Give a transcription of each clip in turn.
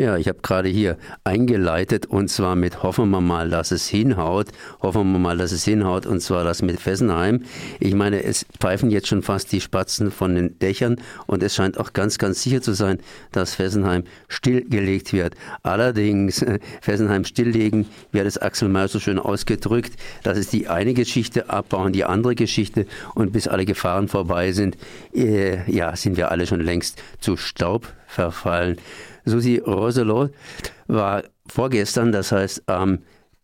Ja, ich habe gerade hier eingeleitet und zwar mit hoffen wir mal, dass es hinhaut. Hoffen wir mal, dass es hinhaut und zwar das mit Fessenheim. Ich meine, es pfeifen jetzt schon fast die Spatzen von den Dächern und es scheint auch ganz, ganz sicher zu sein, dass Fessenheim stillgelegt wird. Allerdings, Fessenheim stilllegen, wie hat es Axel Mayer so schön ausgedrückt, das ist die eine Geschichte, abbauen die andere Geschichte und bis alle Gefahren vorbei sind, äh, ja, sind wir alle schon längst zu Staub verfallen. Susi Roselot war vorgestern, das heißt am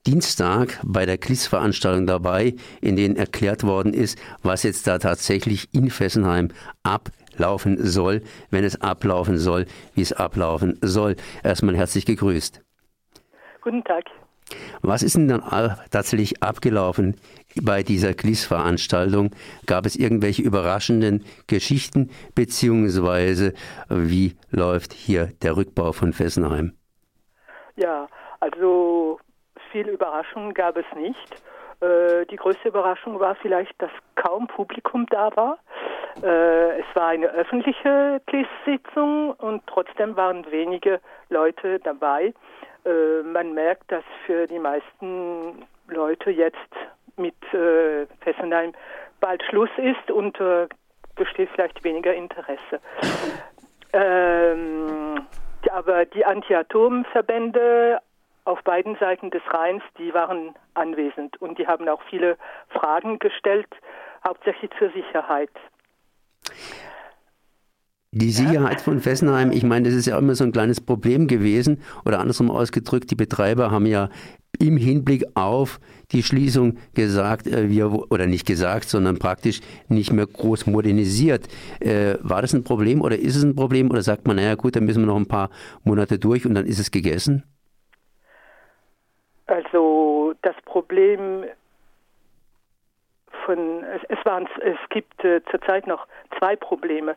Dienstag bei der KLIS-Veranstaltung dabei, in denen erklärt worden ist, was jetzt da tatsächlich in Fessenheim ablaufen soll, wenn es ablaufen soll, wie es ablaufen soll. Erstmal herzlich gegrüßt. Guten Tag. Was ist denn dann tatsächlich abgelaufen bei dieser Gliss-Veranstaltung? Gab es irgendwelche überraschenden Geschichten, beziehungsweise wie läuft hier der Rückbau von Fessenheim? Ja, also viel Überraschung gab es nicht. Äh, die größte Überraschung war vielleicht, dass kaum Publikum da war. Äh, es war eine öffentliche Gliss-Sitzung und trotzdem waren wenige Leute dabei. Äh, man merkt, dass für die meisten Leute jetzt mit äh, Fessenheim bald Schluss ist und äh, besteht vielleicht weniger Interesse. Ähm, aber die Anti-Atom-Verbände auf beiden Seiten des Rheins, die waren anwesend und die haben auch viele Fragen gestellt, hauptsächlich zur Sicherheit. Die Sicherheit von Fessenheim, ich meine, das ist ja immer so ein kleines Problem gewesen. Oder andersrum ausgedrückt, die Betreiber haben ja im Hinblick auf die Schließung gesagt, äh, wir, oder nicht gesagt, sondern praktisch nicht mehr groß modernisiert. Äh, war das ein Problem oder ist es ein Problem? Oder sagt man, naja gut, dann müssen wir noch ein paar Monate durch und dann ist es gegessen? Also das Problem von, es, es, waren, es gibt äh, zurzeit noch zwei Probleme.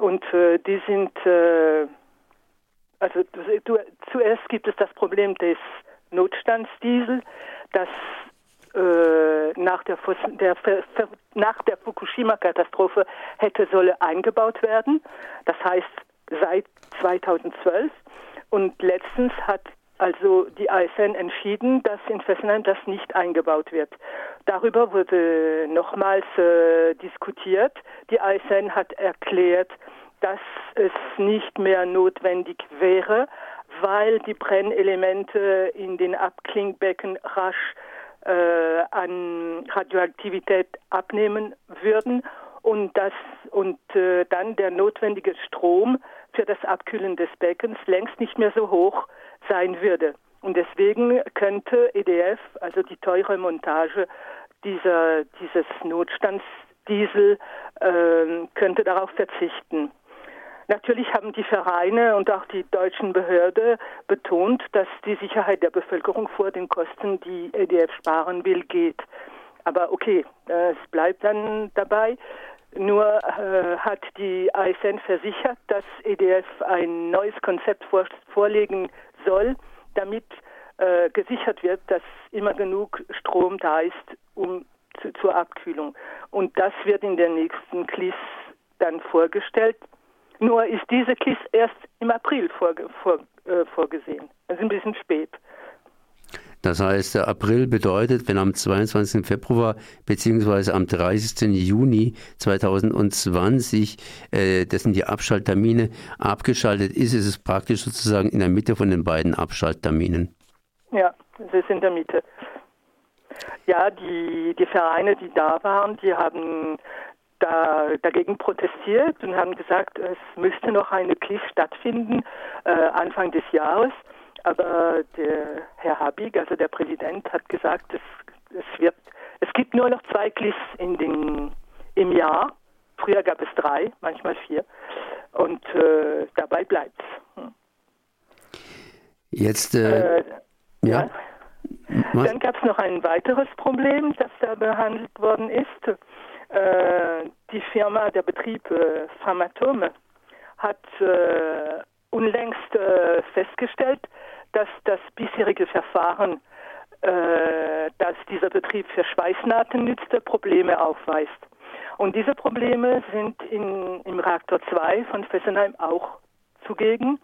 Und äh, die sind, äh, also du, zuerst gibt es das Problem des Notstandsdiesel, das äh, nach der, der, nach der Fukushima-Katastrophe hätte solle eingebaut werden. Das heißt seit 2012. Und letztens hat also die ISN entschieden, dass in Fessenheim das nicht eingebaut wird. Darüber wurde nochmals äh, diskutiert. Die ISN hat erklärt, dass es nicht mehr notwendig wäre, weil die Brennelemente in den Abklingbecken rasch äh, an Radioaktivität abnehmen würden und das und äh, dann der notwendige Strom für das Abkühlen des Beckens längst nicht mehr so hoch sein würde. Und deswegen könnte EDF, also die teure Montage dieser, dieses Notstandsdiesel, äh, könnte darauf verzichten. Natürlich haben die Vereine und auch die deutschen Behörden betont, dass die Sicherheit der Bevölkerung vor den Kosten, die EDF sparen will, geht. Aber okay, es bleibt dann dabei. Nur äh, hat die ISN versichert, dass EDF ein neues Konzept vor, vorlegen soll, damit äh, gesichert wird, dass immer genug Strom da ist um, zu, zur Abkühlung. Und das wird in der nächsten KLIS dann vorgestellt. Nur ist diese KISS erst im April vorge vor, äh, vorgesehen. Also ein bisschen spät. Das heißt, der April bedeutet, wenn am 22. Februar bzw. am 30. Juni 2020, äh, das sind die Abschalttermine, abgeschaltet ist, ist es praktisch sozusagen in der Mitte von den beiden Abschaltterminen. Ja, es ist in der Mitte. Ja, die, die Vereine, die da waren, die haben da, dagegen protestiert und haben gesagt, es müsste noch eine KLIS stattfinden äh, Anfang des Jahres. Aber der Herr Habig, also der Präsident, hat gesagt, es, es, wird, es gibt nur noch zwei KLIS in den, im Jahr. Früher gab es drei, manchmal vier. Und äh, dabei bleibt es. Hm. Jetzt, äh, äh, ja. ja. Dann gab es noch ein weiteres Problem, das da behandelt worden ist. Äh, die Firma, der Betrieb äh, Framatome hat äh, unlängst äh, festgestellt, dass das bisherige Verfahren, äh, das dieser Betrieb für Schweißnahten nützte, Probleme aufweist. Und diese Probleme sind in, im Reaktor 2 von Fessenheim auch zugegen.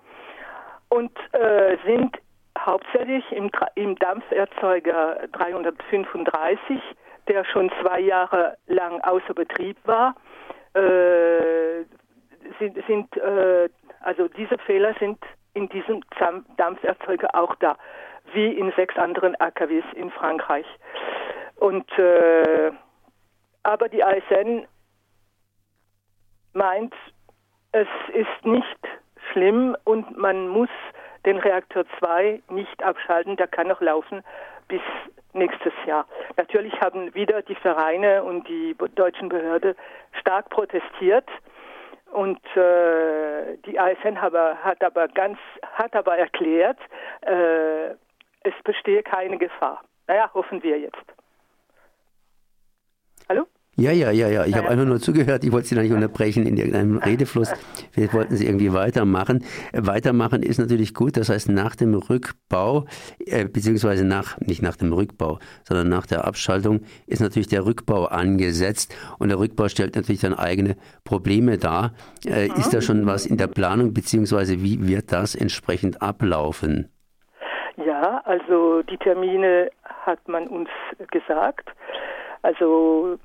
und äh, sind hauptsächlich im, im Dampferzeuger 335, der schon zwei Jahre lang außer Betrieb war, äh, sind, sind äh, also diese Fehler sind in diesem Dampferzeuger auch da, wie in sechs anderen AKWs in Frankreich. Und äh, aber die ASN meint, es ist nicht schlimm und man muss den Reaktor 2 nicht abschalten, der kann noch laufen bis nächstes Jahr. Natürlich haben wieder die Vereine und die deutschen Behörden stark protestiert und äh, die ASN aber, hat aber ganz hat aber erklärt, äh, es bestehe keine Gefahr. Naja, hoffen wir jetzt. Ja, ja, ja, ja. Ich habe einfach nur zugehört. Ich wollte Sie da nicht unterbrechen in irgendeinem Redefluss. Vielleicht wollten Sie irgendwie weitermachen. Weitermachen ist natürlich gut. Das heißt, nach dem Rückbau, äh, beziehungsweise nach, nicht nach dem Rückbau, sondern nach der Abschaltung ist natürlich der Rückbau angesetzt. Und der Rückbau stellt natürlich dann eigene Probleme dar. Äh, ist da schon was in der Planung, beziehungsweise wie wird das entsprechend ablaufen? Ja, also die Termine hat man uns gesagt. Also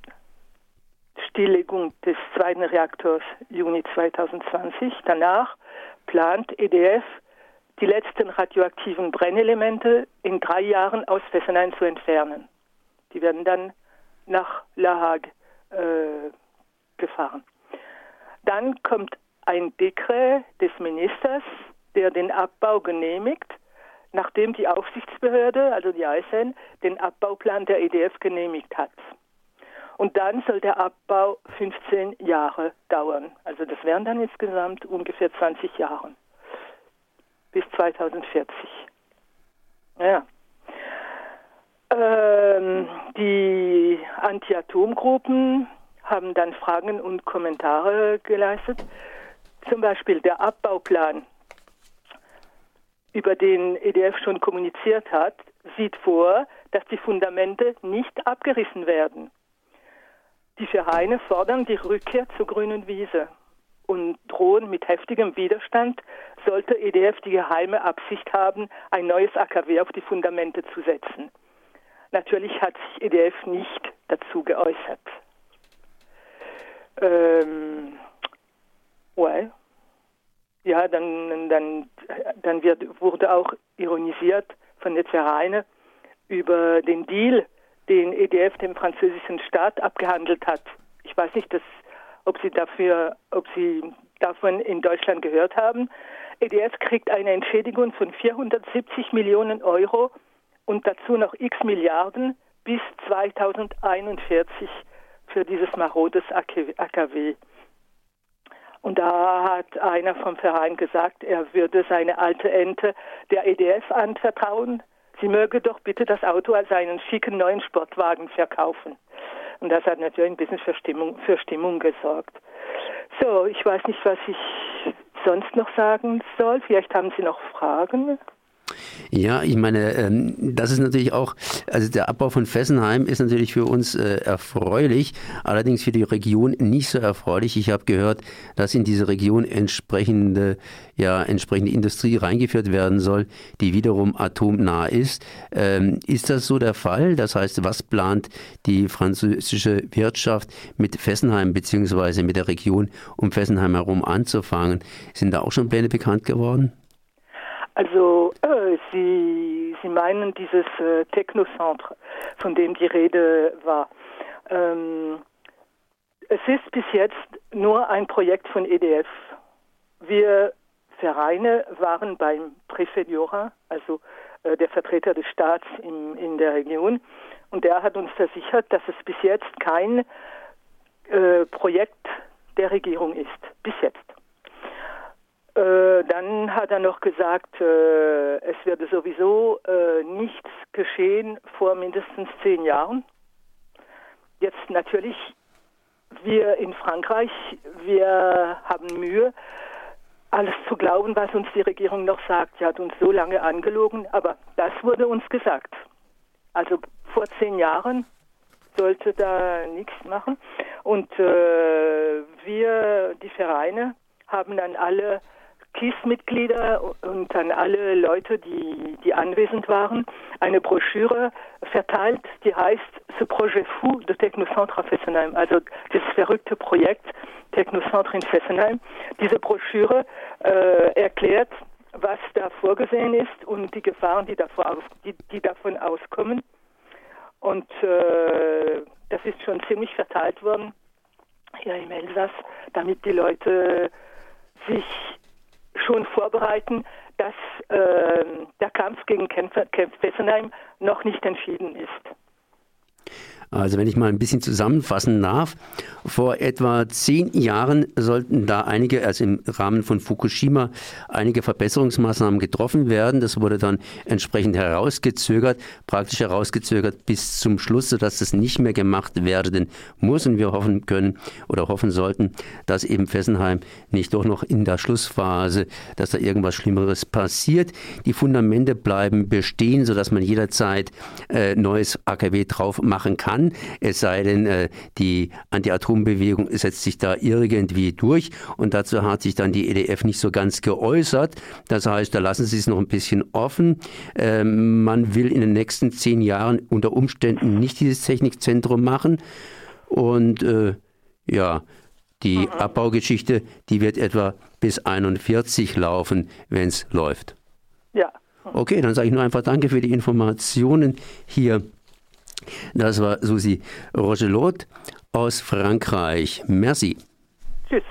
Stilllegung des zweiten Reaktors Juni 2020. Danach plant EDF, die letzten radioaktiven Brennelemente in drei Jahren aus Fessenheim zu entfernen. Die werden dann nach La Hague äh, gefahren. Dann kommt ein Dekret des Ministers, der den Abbau genehmigt, nachdem die Aufsichtsbehörde, also die ASN, den Abbauplan der EDF genehmigt hat. Und dann soll der Abbau 15 Jahre dauern. Also das wären dann insgesamt ungefähr 20 Jahre. Bis 2040. Ja. Ähm, die Anti-Atom-Gruppen haben dann Fragen und Kommentare geleistet. Zum Beispiel der Abbauplan, über den EDF schon kommuniziert hat, sieht vor, dass die Fundamente nicht abgerissen werden. Die Vereine fordern die Rückkehr zur grünen Wiese und drohen mit heftigem Widerstand, sollte EDF die geheime Absicht haben, ein neues AKW auf die Fundamente zu setzen. Natürlich hat sich EDF nicht dazu geäußert. Ähm, well, ja, dann, dann, dann wird, wurde auch ironisiert von den Vereinen über den Deal, den EDF dem französischen Staat abgehandelt hat. Ich weiß nicht, dass, ob Sie dafür, ob Sie davon in Deutschland gehört haben. EDF kriegt eine Entschädigung von 470 Millionen Euro und dazu noch x Milliarden bis 2041 für dieses marodes AKW. Und da hat einer vom Verein gesagt, er würde seine alte Ente der EDF anvertrauen, sie möge doch bitte das Auto als einen schicken neuen Sportwagen verkaufen. Und das hat natürlich ein bisschen für Stimmung, für Stimmung gesorgt. So, ich weiß nicht, was ich sonst noch sagen soll. Vielleicht haben Sie noch Fragen. Ja, ich meine, ähm, das ist natürlich auch, also der Abbau von Fessenheim ist natürlich für uns äh, erfreulich, allerdings für die Region nicht so erfreulich. Ich habe gehört, dass in diese Region entsprechende, ja, entsprechende Industrie reingeführt werden soll, die wiederum atomnah ist. Ähm, ist das so der Fall? Das heißt, was plant die französische Wirtschaft mit Fessenheim beziehungsweise mit der Region um Fessenheim herum anzufangen? Sind da auch schon Pläne bekannt geworden? Also äh, Sie, Sie meinen dieses äh, Technocentre, von dem die Rede war. Ähm, es ist bis jetzt nur ein Projekt von EDF. Wir Vereine waren beim Prefet Jura, also äh, der Vertreter des Staats in, in der Region, und der hat uns versichert, dass es bis jetzt kein äh, Projekt der Regierung ist. Bis jetzt. Äh, dann hat er noch gesagt, äh, es werde sowieso äh, nichts geschehen vor mindestens zehn Jahren. Jetzt natürlich, wir in Frankreich, wir haben Mühe, alles zu glauben, was uns die Regierung noch sagt. Sie hat uns so lange angelogen, aber das wurde uns gesagt. Also vor zehn Jahren sollte da nichts machen. Und äh, wir, die Vereine, haben dann alle KISS-Mitglieder und an alle Leute, die, die anwesend waren, eine Broschüre verteilt, die heißt Ce projet fou de Technocentre à Fessenheim, also das verrückte Projekt Technocentre in Fessenheim. Diese Broschüre äh, erklärt, was da vorgesehen ist und die Gefahren, die, davor, die, die davon auskommen. Und äh, das ist schon ziemlich verteilt worden hier im Elsass, damit die Leute sich schon vorbereiten, dass äh, der Kampf gegen Kempf Fessenheim noch nicht entschieden ist. Also wenn ich mal ein bisschen zusammenfassen darf, vor etwa zehn Jahren sollten da einige, also im Rahmen von Fukushima, einige Verbesserungsmaßnahmen getroffen werden. Das wurde dann entsprechend herausgezögert, praktisch herausgezögert bis zum Schluss, sodass das nicht mehr gemacht werden muss. Und wir hoffen können oder hoffen sollten, dass eben Fessenheim nicht doch noch in der Schlussphase, dass da irgendwas Schlimmeres passiert. Die Fundamente bleiben bestehen, sodass man jederzeit äh, neues AKW drauf machen kann kann, es sei denn, äh, die Anti-Atom-Bewegung setzt sich da irgendwie durch und dazu hat sich dann die EDF nicht so ganz geäußert. Das heißt, da lassen sie es noch ein bisschen offen. Ähm, man will in den nächsten zehn Jahren unter Umständen nicht dieses Technikzentrum machen und äh, ja, die mhm. Abbaugeschichte, die wird etwa bis 41 laufen, wenn es läuft. Ja. Okay, dann sage ich nur einfach Danke für die Informationen hier das war Susi Rogelot aus Frankreich. Merci. Tschüss.